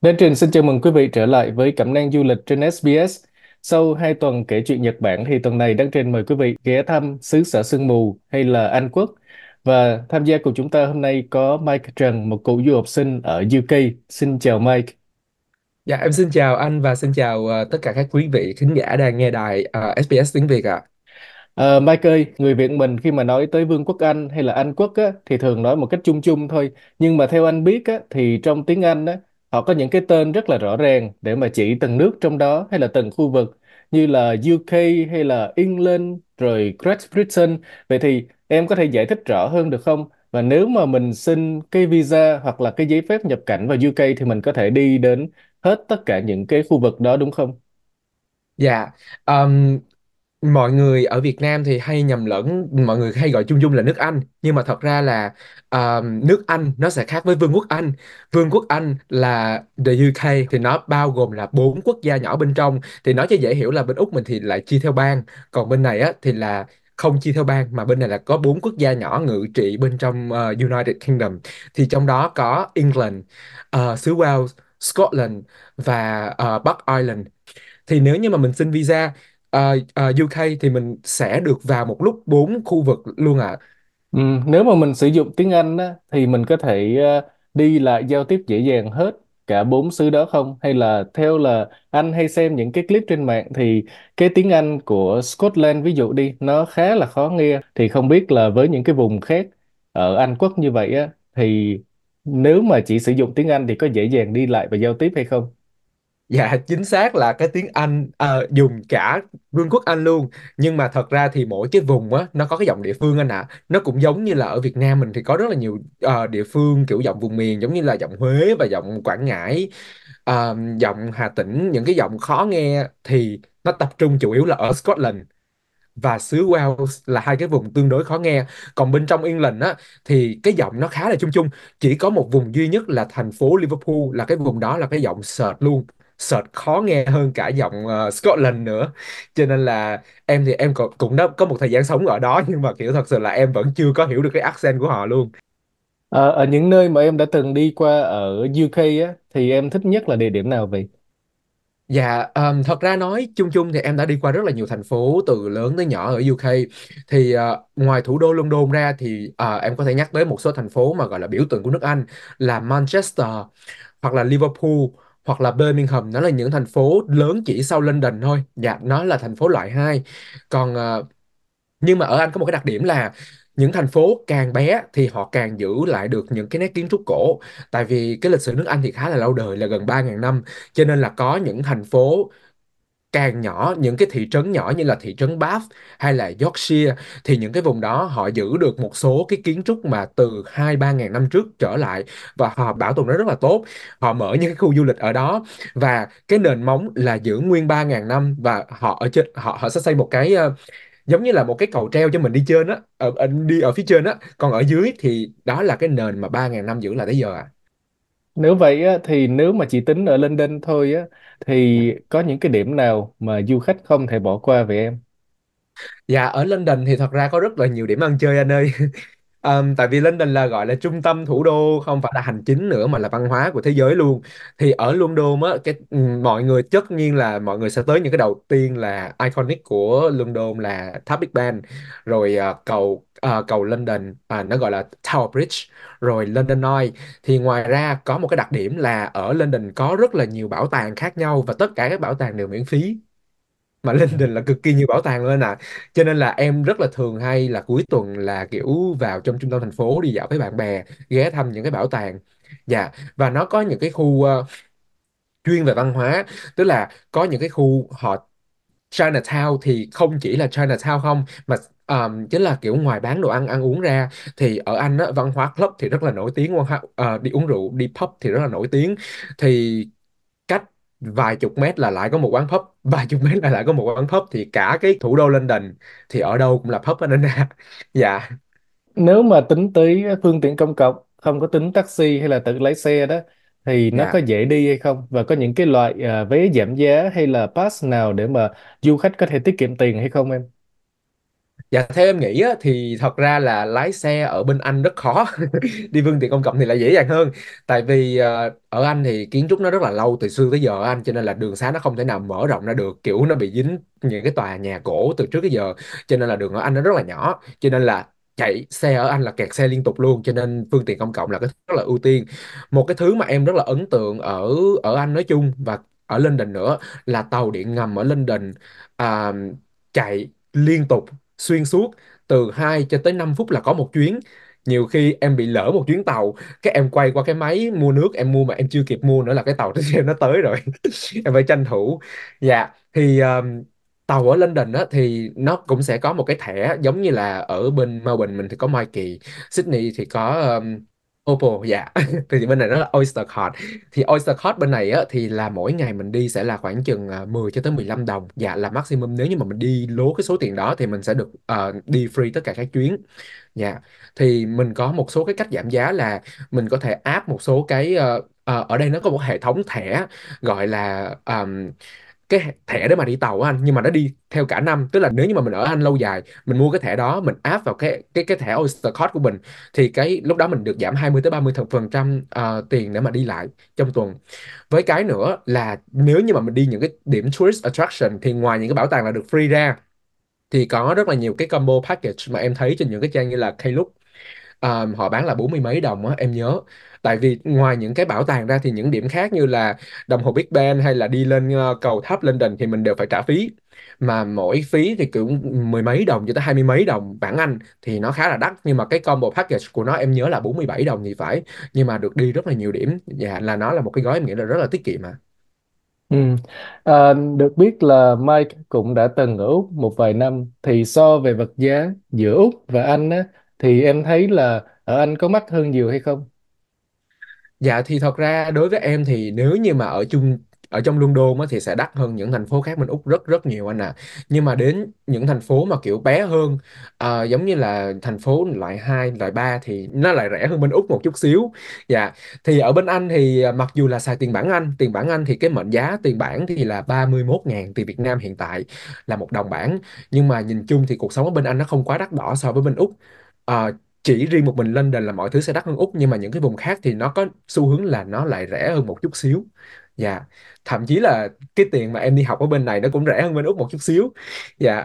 Bên Trình xin chào mừng quý vị trở lại với Cẩm nang du lịch trên SBS. Sau hai tuần kể chuyện Nhật Bản thì tuần này Đăng Trình mời quý vị ghé thăm xứ sở sương mù hay là Anh Quốc. Và tham gia cùng chúng ta hôm nay có Mike Trần, một cựu du học sinh ở UK. Xin chào Mike. Dạ em xin chào anh và xin chào ờ, tất cả các quý vị khán giả đang nghe đài ờ, SBS tiếng Việt ạ. Ờ, Mike ơi, người Việt mình khi mà nói tới Vương quốc Anh hay là Anh quốc á, thì thường nói một cách chung chung thôi. Nhưng mà theo anh biết á, thì trong tiếng Anh á, họ có những cái tên rất là rõ ràng để mà chỉ từng nước trong đó hay là từng khu vực như là UK hay là England rồi Great Britain. Vậy thì em có thể giải thích rõ hơn được không? Và nếu mà mình xin cái visa hoặc là cái giấy phép nhập cảnh vào UK thì mình có thể đi đến hết tất cả những cái khu vực đó đúng không? Dạ, ờm, mọi người ở Việt Nam thì hay nhầm lẫn, mọi người hay gọi chung chung là nước Anh, nhưng mà thật ra là ờm, nước Anh nó sẽ khác với Vương quốc Anh. Vương quốc Anh là the UK thì nó bao gồm là bốn quốc gia nhỏ bên trong, thì nói cho dễ hiểu là bên Úc mình thì lại chia theo bang, còn bên này á thì là không chia theo bang mà bên này là có bốn quốc gia nhỏ ngự trị bên trong ờ, United Kingdom. Thì trong đó có England, ờ, xứ Wales, Scotland và ờ, Bắc Ireland. Thì nếu như mà mình xin visa ờ, ờ, UK thì mình sẽ được vào một lúc bốn khu vực luôn ạ Ừ, nếu mà mình sử dụng tiếng Anh á, thì mình có thể ờ, đi lại giao tiếp dễ dàng hết cả bốn xứ đó không? Hay là theo là anh hay xem những cái clip trên mạng thì cái tiếng Anh của Scotland ví dụ đi nó khá là khó nghe thì không biết là với những cái vùng khác ở Anh Quốc như vậy á thì nếu mà chỉ sử dụng tiếng Anh thì có dễ dàng đi lại và giao tiếp hay không? Dạ chính xác là cái tiếng Anh ờ, dùng cả Vương quốc Anh luôn. Nhưng mà thật ra thì mỗi cái vùng á nó có cái giọng địa phương anh ạ. Nó cũng giống như là ở Việt Nam mình thì có rất là nhiều ờ, địa phương kiểu giọng vùng miền giống như là giọng Huế và giọng Quảng Ngãi ờ, giọng Hà Tĩnh những cái giọng khó nghe thì nó tập trung chủ yếu là ở Scotland và xứ Wales là hai cái vùng tương đối khó nghe. Còn bên trong England á thì cái giọng nó khá là chung chung. Chỉ có một vùng duy nhất là thành phố Liverpool là cái vùng đó là cái giọng sệt luôn sợt khó nghe hơn cả giọng ờ, Scotland nữa cho nên là em thì em cũng cũng đã có một thời gian sống ở đó nhưng mà kiểu thật sự là em vẫn chưa có hiểu được cái accent của họ luôn Ờ, ở những nơi mà em đã từng đi qua ở UK á thì em thích nhất là địa điểm nào vậy? Dạ, ờm, thật ra nói chung chung thì em đã đi qua rất là nhiều thành phố từ lớn tới nhỏ ở UK. Thì ờ, ngoài thủ đô London ra thì ờ, em có thể nhắc tới một số thành phố mà gọi là biểu tượng của nước Anh là Manchester hoặc là Liverpool hoặc là Birmingham. Nó là những thành phố lớn chỉ sau London thôi. Dạ, nó là thành phố loại hai. Còn ờ, nhưng mà ở Anh có một cái đặc điểm là những thành phố càng bé thì họ càng giữ lại được những cái nét kiến trúc cổ tại vì cái lịch sử nước Anh thì khá là lâu đời là gần 3.000 năm cho nên là có những thành phố càng nhỏ những cái thị trấn nhỏ như là thị trấn Bath hay là Yorkshire thì những cái vùng đó họ giữ được một số cái kiến trúc mà từ hai ba ngàn năm trước trở lại và họ bảo tồn nó rất là tốt. Họ mở những cái khu du lịch ở đó và cái nền móng là giữ nguyên ba ngàn năm và họ ở trên họ họ sẽ xây một cái uh, giống như là một cái cầu treo cho mình đi trên á ở, ở đi ở phía trên á. Còn ở dưới thì đó là cái nền mà ba ngàn năm giữ lại tới giờ à. Nếu vậy á, thì nếu mà chỉ tính ở London thôi á, thì có những cái điểm nào mà du khách không thể bỏ qua vậy em? Dạ ở London thì thật ra có rất là nhiều điểm ăn chơi anh ơi Ờm, tại vì London là gọi là trung tâm thủ đô không phải là hành chính nữa mà là văn hóa của thế giới luôn. Thì ở London á cái mọi người tất nhiên là mọi người sẽ tới những cái đầu tiên là iconic của London là tháp Big Ben rồi à, cầu à, cầu London à, nó gọi là Tower Bridge. Rồi London Eye. Thì ngoài ra có một cái đặc điểm là ở London có rất là nhiều bảo tàng khác nhau và tất cả các bảo tàng đều miễn phí mà linh đình là cực kỳ nhiều bảo tàng lên à cho nên là em rất là thường hay là cuối tuần là kiểu vào trong trung tâm thành phố đi dạo với bạn bè ghé thăm những cái bảo tàng. Dạ và nó có những cái khu ờ, chuyên về văn hóa. Tức là có những cái khu họ Chinatown thì không chỉ là Chinatown không mà um, chính là kiểu ngoài bán đồ ăn ăn uống ra thì ở Anh á, văn hóa club thì rất là nổi tiếng văn hóa, ờ, đi uống rượu đi pub thì rất là nổi tiếng. Thì vài chục mét là lại có một quán pub vài chục mét là lại có một quán pub thì cả cái thủ đô London thì ở đâu cũng là pub hết ra dạ Nếu mà tính tới phương tiện công cộng, không có tính taxi hay là tự lái xe đó, thì nó có dạ dễ đi hay không? Và có những cái loại à, vé giảm giá hay là pass nào để mà du khách có thể tiết kiệm tiền hay không em? Dạ theo em nghĩ á, thì thật ra là lái xe ở bên Anh rất khó. Đi phương tiện công cộng thì lại dễ dàng hơn. Tại vì ờ, ở Anh thì kiến trúc nó rất là lâu từ xưa tới giờ ở Anh cho nên là đường xá nó không thể nào mở rộng ra được. Kiểu nó bị dính những cái tòa nhà cổ từ trước tới giờ cho nên là đường ở Anh nó rất là nhỏ. Cho nên là chạy xe ở Anh là kẹt xe liên tục luôn cho nên phương tiện công cộng là cái thứ rất là ưu tiên. Một cái thứ mà em rất là ấn tượng ở ở Anh nói chung và ở London nữa là tàu điện ngầm ở London à, chạy liên tục xuyên suốt từ 2 cho tới 5 phút là có một chuyến. Nhiều khi em bị lỡ một chuyến tàu cái em quay qua cái máy mua nước em mua mà em chưa kịp mua nữa là cái tàu trên xe nó tới rồi em phải tranh thủ. Dạ thì um, tàu ở London á thì nó cũng sẽ có một cái thẻ giống như là ở bên Melbourne mình thì có Mikey Sydney thì có um, Opal dạ. Thì bên này nó là Oyster Card. Thì Oyster Card bên này á thì là mỗi ngày mình đi sẽ là khoảng chừng à, 10 cho tới 15 đồng. Dạ là maximum nếu như mà mình đi lố cái số tiền đó thì mình sẽ được ờ, đi free tất cả các chuyến. Dạ. Thì mình có một số cái cách giảm giá là mình có thể áp một số cái ờ, ờ, ở đây nó có một hệ thống thẻ gọi là um, cái thẻ để mà đi tàu á anh, nhưng mà nó đi theo cả năm. Tức là nếu như mà mình ở Anh lâu dài, mình mua cái thẻ đó, mình áp vào cái cái cái thẻ Oyster Card của mình, thì cái lúc đó mình được giảm 20 tới 30 phần trăm ờ, tiền để mà đi lại trong tuần. Với cái nữa là nếu như mà mình đi những cái điểm tourist attraction, thì ngoài những cái bảo tàng là được free ra, thì có rất là nhiều cái combo package mà em thấy trên những cái trang như là Klook à, họ bán là bốn mươi mấy đồng á em nhớ. Tại vì ngoài những cái bảo tàng ra thì những điểm khác như là đồng hồ Big Ben hay là đi lên uh, cầu tháp London thì mình đều phải trả phí. Mà mỗi phí thì cũng mười mấy đồng cho tới hai mươi mấy đồng bảng Anh thì nó khá là đắt. Nhưng mà cái combo package của nó em nhớ là 47 đồng thì phải. Nhưng mà được đi rất là nhiều điểm. Và là nó là một cái gói em nghĩ là rất là tiết kiệm mà. Ừ. À, được biết là Mike cũng đã từng ở Úc một vài năm. Thì so về vật giá giữa Úc và Anh á thì em thấy là ở Anh có mắc hơn nhiều hay không? Dạ thì thật ra đối với em thì nếu như mà ở chung ở trong London á, thì sẽ đắt hơn những thành phố khác bên Úc rất rất nhiều anh ạ. Nhưng mà đến những thành phố mà kiểu bé hơn à, giống như là thành phố loại 2, loại 3 thì nó lại rẻ hơn bên Úc một chút xíu. Dạ. Thì ở bên Anh thì à, mặc dù là xài tiền bảng Anh, tiền bảng Anh thì cái mệnh giá tiền bảng thì là 31 ngàn tiền Việt Nam hiện tại là một đồng bảng. Nhưng mà nhìn chung thì cuộc sống ở bên Anh nó không quá đắt đỏ so với bên Úc. À, chỉ riêng một mình London là mọi thứ sẽ đắt hơn Úc nhưng mà những cái vùng khác thì nó có xu hướng là nó lại rẻ hơn một chút xíu. Dạ. Thậm chí là cái tiền mà em đi học ở bên này nó cũng rẻ hơn bên Úc một chút xíu. Dạ.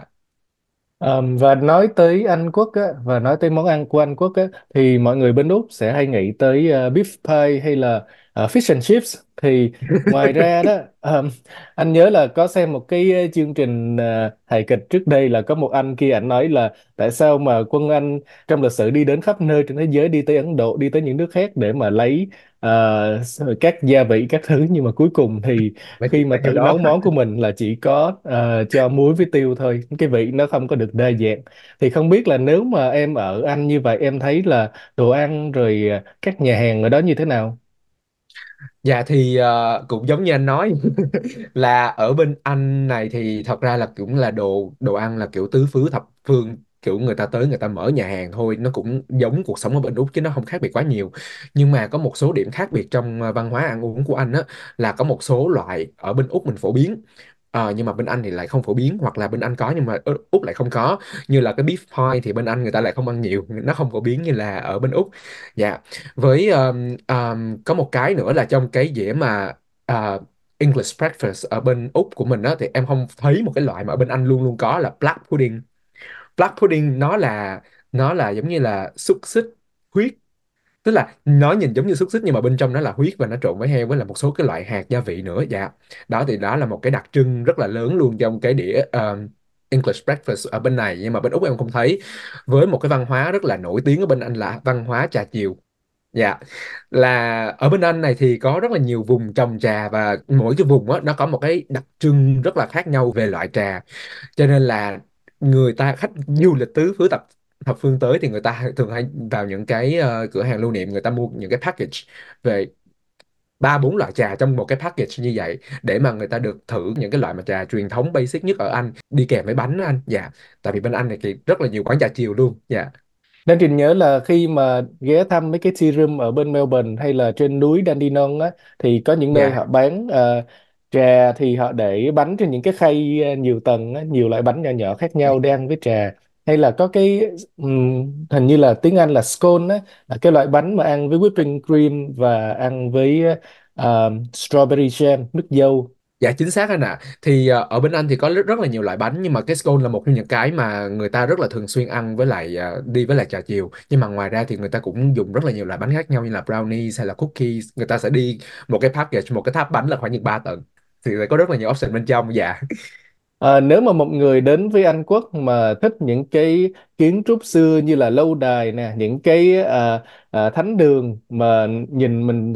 Ờm, và nói tới Anh Quốc á, và nói tới món ăn của Anh Quốc á, thì mọi người bên Úc sẽ hay nghĩ tới ờ, beef pie hay là ờ, fish and chips. Thì ngoài ra đó ờm, anh nhớ là có xem một cái ờ, chương trình ờ, hài kịch trước đây là có một anh kia anh nói là tại sao mà quân Anh trong lịch sử đi đến khắp nơi trên thế giới đi tới Ấn Độ đi tới những nước khác để mà lấy ờ, các gia vị các thứ? Nhưng mà cuối cùng thì mấy khi mà mấy thử đó. nấu món của mình là chỉ có ờ, cho muối với tiêu thôi. Cái vị nó không có được đa dạng. Thì không biết là nếu mà em ở Anh như vậy em thấy là đồ ăn rồi các nhà hàng ở đó như thế nào Dạ thì ờ, cũng giống như anh nói là ở bên Anh này thì thật ra là cũng là đồ đồ ăn là kiểu tứ xứ thập phương kiểu người ta tới người ta mở nhà hàng thôi nó cũng giống cuộc sống ở bên Úc chứ nó không khác biệt quá nhiều. Nhưng mà có một số điểm khác biệt trong ờ, văn hóa ăn uống của Anh á là có một số loại ở bên Úc mình phổ biến. Ờ, nhưng mà bên Anh thì lại không phổ biến hoặc là bên Anh có nhưng mà ở Úc lại không có. Như là cái beef pie thì bên Anh người ta lại không ăn nhiều nó không phổ biến như là ở bên Úc. Dạ. Với um, um, có một cái nữa là trong cái dĩa mà uh, English breakfast ở bên Úc của mình á thì em không thấy một cái loại mà ở bên Anh luôn luôn có là black pudding. Black pudding nó là nó là giống như là xúc xích huyết tức là nó nhìn giống như xúc xích nhưng mà bên trong nó là huyết và nó trộn với heo với là một số cái loại hạt gia vị nữa dạ. Đó thì đó là một cái đặc trưng rất là lớn luôn trong cái đĩa uh, English breakfast ở bên này. Nhưng mà bên Úc em không thấy. Với một cái văn hóa rất là nổi tiếng ở bên Anh là văn hóa trà chiều. Dạ. Là ở bên Anh này thì có rất là nhiều vùng trồng trà và mỗi cái vùng đó nó có một cái đặc trưng rất là khác nhau về loại trà. Cho nên là người ta khách du lịch tứ phía tập thập phương tới thì người ta thường hay vào những cái ờ, cửa hàng lưu niệm người ta mua những cái package về ba bốn loại trà trong một cái package như vậy để mà người ta được thử những cái loại mà trà truyền thống basic nhất ở Anh đi kèm với bánh anh. Dạ tại vì bên Anh này thì rất là nhiều quán trà chiều luôn. Dạ. Nên Trình nhớ là khi mà ghé thăm mấy cái tea room ở bên Melbourne hay là trên núi Dandenong á thì có những nơi họ dạ bán ờ, trà thì họ để bánh trên những cái khay ờ, nhiều tầng á, nhiều loại bánh nhỏ nhỏ khác nhau để ăn với trà hay là có cái ừm, hình như là tiếng Anh là scone á là cái loại bánh mà ăn với whipping cream và ăn với ờ, strawberry jam nước dâu Dạ chính xác anh ạ. Thì ờ, ở bên Anh thì có rất, rất là nhiều loại bánh nhưng mà cái scone là một trong những cái mà người ta rất là thường xuyên ăn với lại ờ, đi với lại trà chiều. Nhưng mà ngoài ra thì người ta cũng dùng rất là nhiều loại bánh khác nhau như là brownies hay là cookies. Người ta sẽ đi một cái package, một cái tháp bánh là khoảng những 3 tầng. Thì sẽ có rất là nhiều option bên trong. Dạ. Ờ, nếu mà một người đến với Anh Quốc mà thích những cái kiến trúc xưa như là lâu đài nè, những cái à, à, thánh đường mà nhìn mình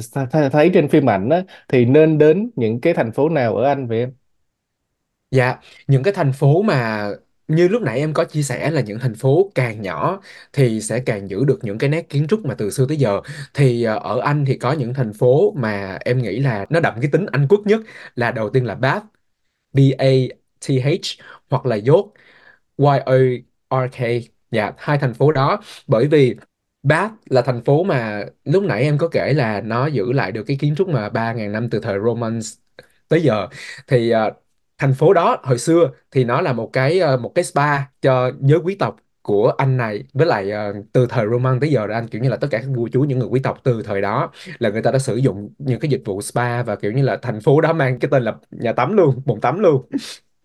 thấy trên phim ảnh á, thì nên đến những cái thành phố nào ở Anh vậy em? Dạ, những cái thành phố mà như lúc nãy em có chia sẻ là những thành phố càng nhỏ thì sẽ càng giữ được những cái nét kiến trúc mà từ xưa tới giờ. Thì ờ, ở Anh thì có những thành phố mà em nghĩ là nó đậm cái tính Anh quốc nhất là đầu tiên là Bath, Th hoặc là York, Y-O-R-K. Dạ, hai thành phố đó. Bởi vì Bath là thành phố mà lúc nãy em có kể là nó giữ lại được cái kiến trúc mà 3.000 năm từ thời Romans tới giờ. Thì uh, thành phố đó hồi xưa thì nó là một cái uh, một cái spa cho giới quý tộc của Anh này với lại uh, từ thời Roman tới giờ là anh kiểu như là tất cả các vua chúa những người quý tộc từ thời đó là người ta đã sử dụng những cái dịch vụ spa và kiểu như là thành phố đó mang cái tên là nhà tắm luôn bồn tắm luôn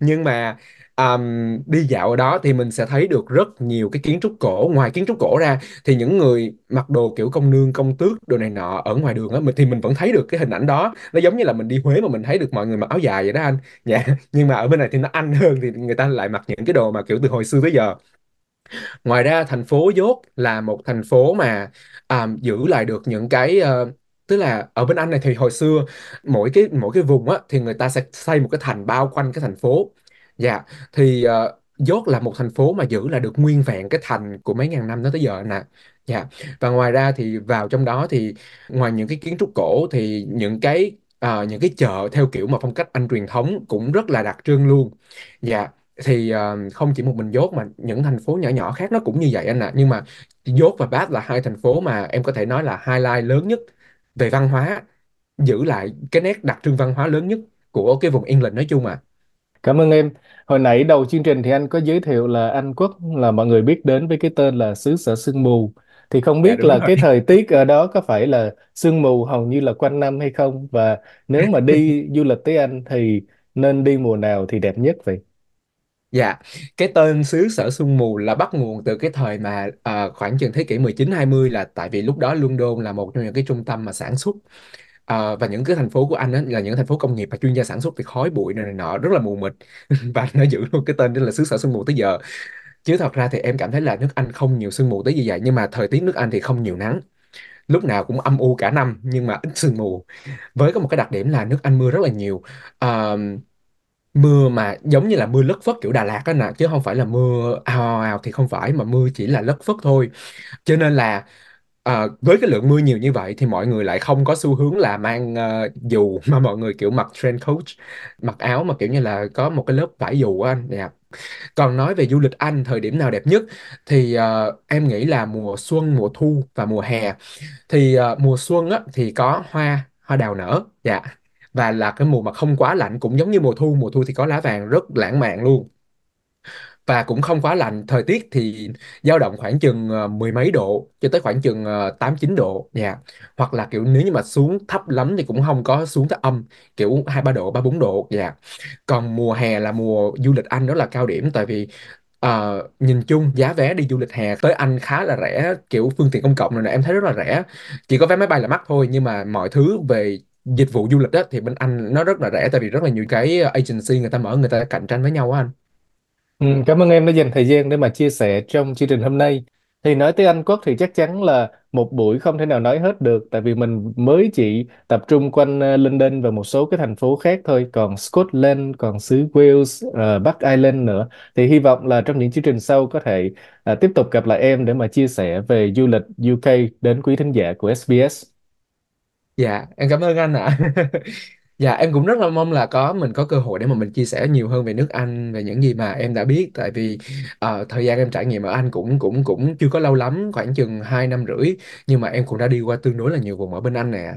nhưng mà um, đi dạo ở đó thì mình sẽ thấy được rất nhiều cái kiến trúc cổ. Ngoài kiến trúc cổ ra thì những người mặc đồ kiểu công nương công tước đồ này nọ ở ngoài đường á mình thì mình vẫn thấy được cái hình ảnh đó. Nó giống như là mình đi Huế mà mình thấy được mọi người mặc áo dài vậy đó anh. Dạ nhưng mà ở bên này thì nó anh hơn thì người ta lại mặc những cái đồ mà kiểu từ hồi xưa tới giờ. Ngoài ra thành phố Dốt là một thành phố mà um, giữ lại được những cái uh, tức là ở bên Anh này thì hồi xưa mỗi cái mỗi cái vùng á thì người ta sẽ xây một cái thành bao quanh cái thành phố. Dạ thì ờ, uh, York là một thành phố mà giữ lại được nguyên vẹn cái thành của mấy ngàn năm đó tới giờ nè. Dạ và ngoài ra thì vào trong đó thì ngoài những cái kiến trúc cổ thì những cái uh, những cái chợ theo kiểu mà phong cách Anh truyền thống cũng rất là đặc trưng luôn. Dạ thì uh, không chỉ một mình dốt mà những thành phố nhỏ nhỏ khác nó cũng như vậy anh ạ nhưng mà dốt và Bath là hai thành phố mà em có thể nói là highlight lớn nhất về văn hóa giữ lại cái nét đặc trưng văn hóa lớn nhất của cái vùng England nói chung à Cảm ơn em. Hồi nãy đầu chương trình thì anh có giới thiệu là Anh Quốc là mọi người biết đến với cái tên là xứ sở sương mù. Thì không dạ biết đúng là rồi cái thời tiết ở đó có phải là sương mù hầu như là quanh năm hay không? Và nếu mà đi du lịch tới Anh thì nên đi mùa nào thì đẹp nhất vậy? Dạ, cái tên xứ sở sương mù là bắt nguồn từ cái thời mà à, khoảng chừng thế kỷ 19-20 là tại vì lúc đó London là một trong những cái trung tâm mà sản xuất à, và những cái thành phố của Anh ấy, là những thành phố công nghiệp và chuyên gia sản xuất thì khói bụi này, này nọ rất là mù mịt và nó giữ luôn cái tên đó là xứ sở sương mù tới giờ. Chứ thật ra thì em cảm thấy là nước Anh không nhiều sương mù tới như vậy nhưng mà thời tiết nước Anh thì không nhiều nắng. Lúc nào cũng âm u cả năm nhưng mà ít sương mù. Với có một cái đặc điểm là nước Anh mưa rất là nhiều. À, mưa mà giống như là mưa lất phất kiểu Đà Lạt á nè chứ không phải là mưa ào ào thì không phải mà mưa chỉ là lất phất thôi. Cho nên là ờ, với cái lượng mưa nhiều như vậy thì mọi người lại không có xu hướng là mang ờ, dù mà mọi người kiểu mặc trench coat mặc áo mà kiểu như là có một cái lớp vải dù á anh. Dạ. còn nói về du lịch Anh thời điểm nào đẹp nhất? Thì ờ, em nghĩ là mùa xuân mùa thu và mùa hè. Thì ờ, mùa xuân á thì có hoa hoa đào nở. Dạ và là cái mùa mà không quá lạnh cũng giống như mùa thu. Mùa thu thì có lá vàng rất lãng mạn luôn. Và cũng không quá lạnh. Thời tiết thì dao động khoảng chừng ờ, mười mấy độ cho tới khoảng chừng ờ, tám chín độ. Nha hoặc là kiểu nếu như mà xuống thấp lắm thì cũng không có xuống tới âm kiểu hai ba độ ba bốn độ. Dạ. Còn mùa hè là mùa du lịch Anh đó là cao điểm tại vì ờ, nhìn chung giá vé đi du lịch hè tới Anh khá là rẻ kiểu phương tiện công cộng này nè em thấy rất là rẻ. Chỉ có vé máy bay là mắc thôi nhưng mà mọi thứ về dịch vụ du lịch đó thì bên Anh nó rất là rẻ tại vì rất là nhiều cái agency người ta mở người ta cạnh tranh với nhau á anh Ừ, cảm ơn em đã dành thời gian để mà chia sẻ trong chương trình hôm nay. Thì nói tới Anh Quốc thì chắc chắn là một buổi không thể nào nói hết được tại vì mình mới chỉ tập trung quanh ờ, London và một số cái thành phố khác thôi, còn Scotland, còn xứ Wales, uh, Bắc Ireland nữa. Thì hy vọng là trong những chương trình sau có thể uh, tiếp tục gặp lại em để mà chia sẻ về du lịch UK đến quý thính giả của SBS. Dạ, em cảm ơn anh ạ. Dạ, em cũng rất là mong là có mình có cơ hội để mà mình chia sẻ nhiều hơn về nước Anh, về những gì mà em đã biết. Tại vì ờ, thời gian em trải nghiệm ở Anh cũng cũng cũng chưa có lâu lắm, khoảng chừng 2 năm rưỡi. Nhưng mà em cũng đã đi qua tương đối là nhiều vùng ở bên Anh nè.